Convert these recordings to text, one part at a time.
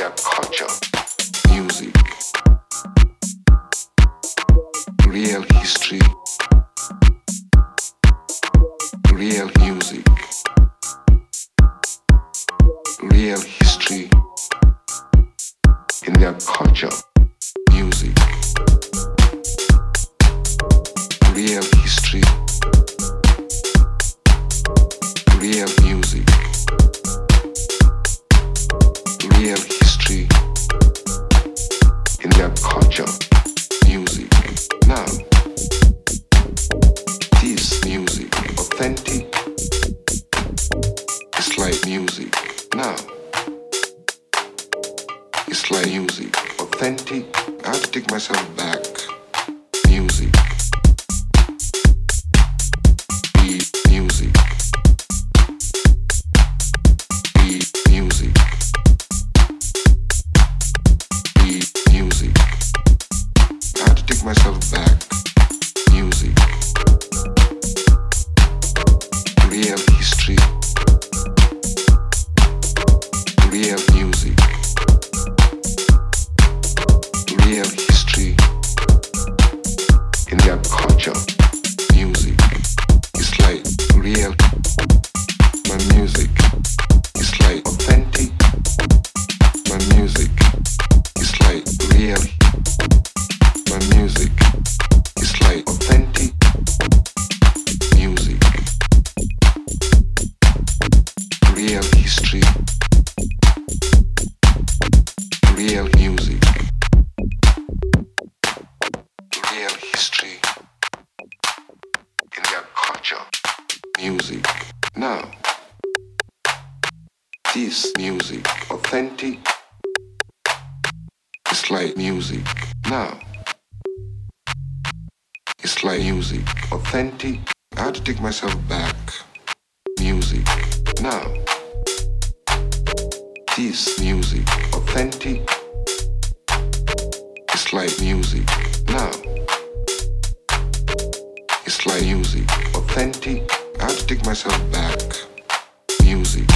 their culture. myself back. Music. Now. This music. Authentic. It's like music. Now. It's like music. Authentic. I have to take myself back. Music.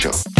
Sancho.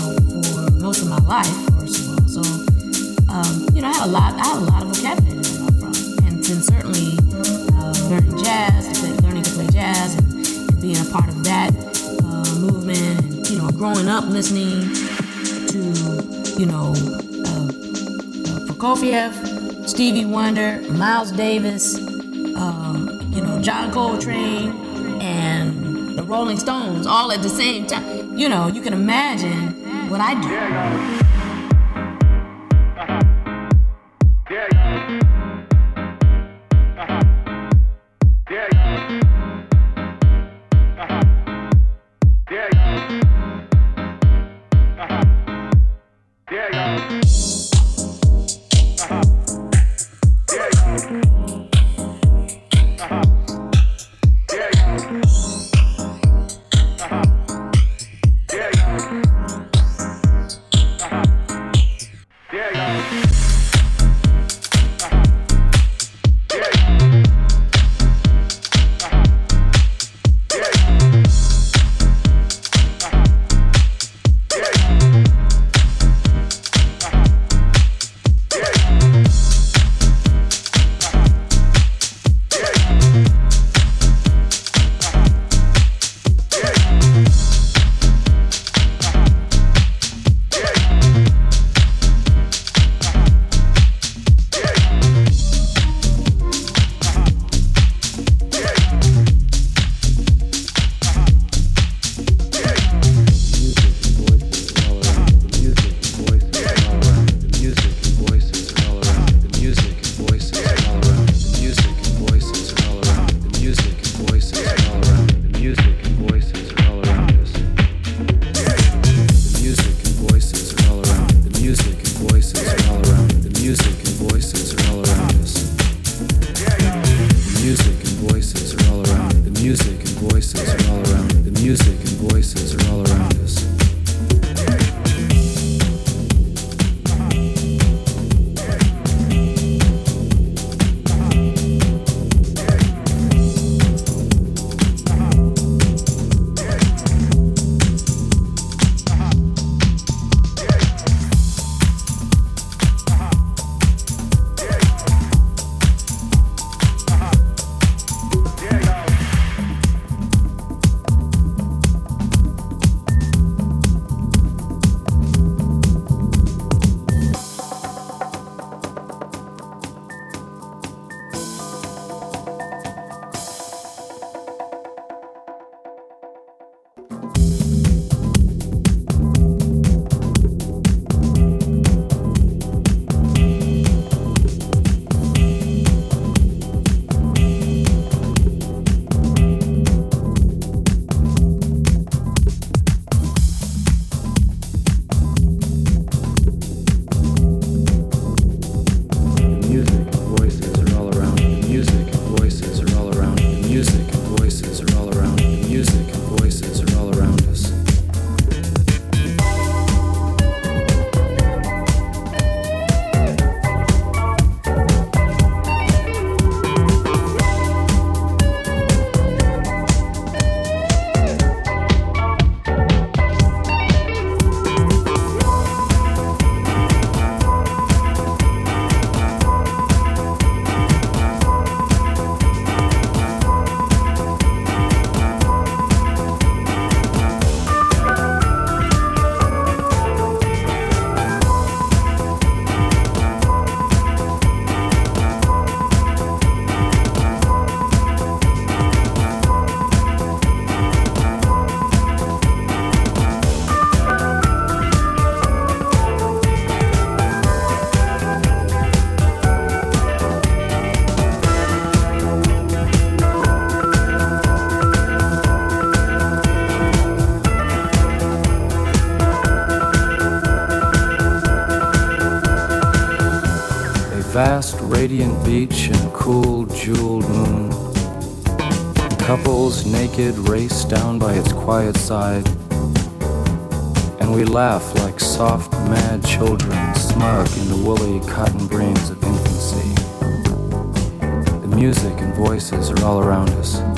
most of my life, first of all. So, um, you know, I had a lot, I had a lot of vocabulary to from, and then certainly uh, learning jazz, learning to play jazz, and, and being a part of that uh, movement, and you know, growing up listening to, you know, uh, uh Prokofiev, Stevie Wonder, Miles Davis, um, you know, John Coltrane, and the Rolling Stones all at the same time. You know, you can imagine what I do. music and naked race down by its quiet side. And we laugh like soft, mad children, smug in the woolly cotton brains of infancy. The music and voices are all around us.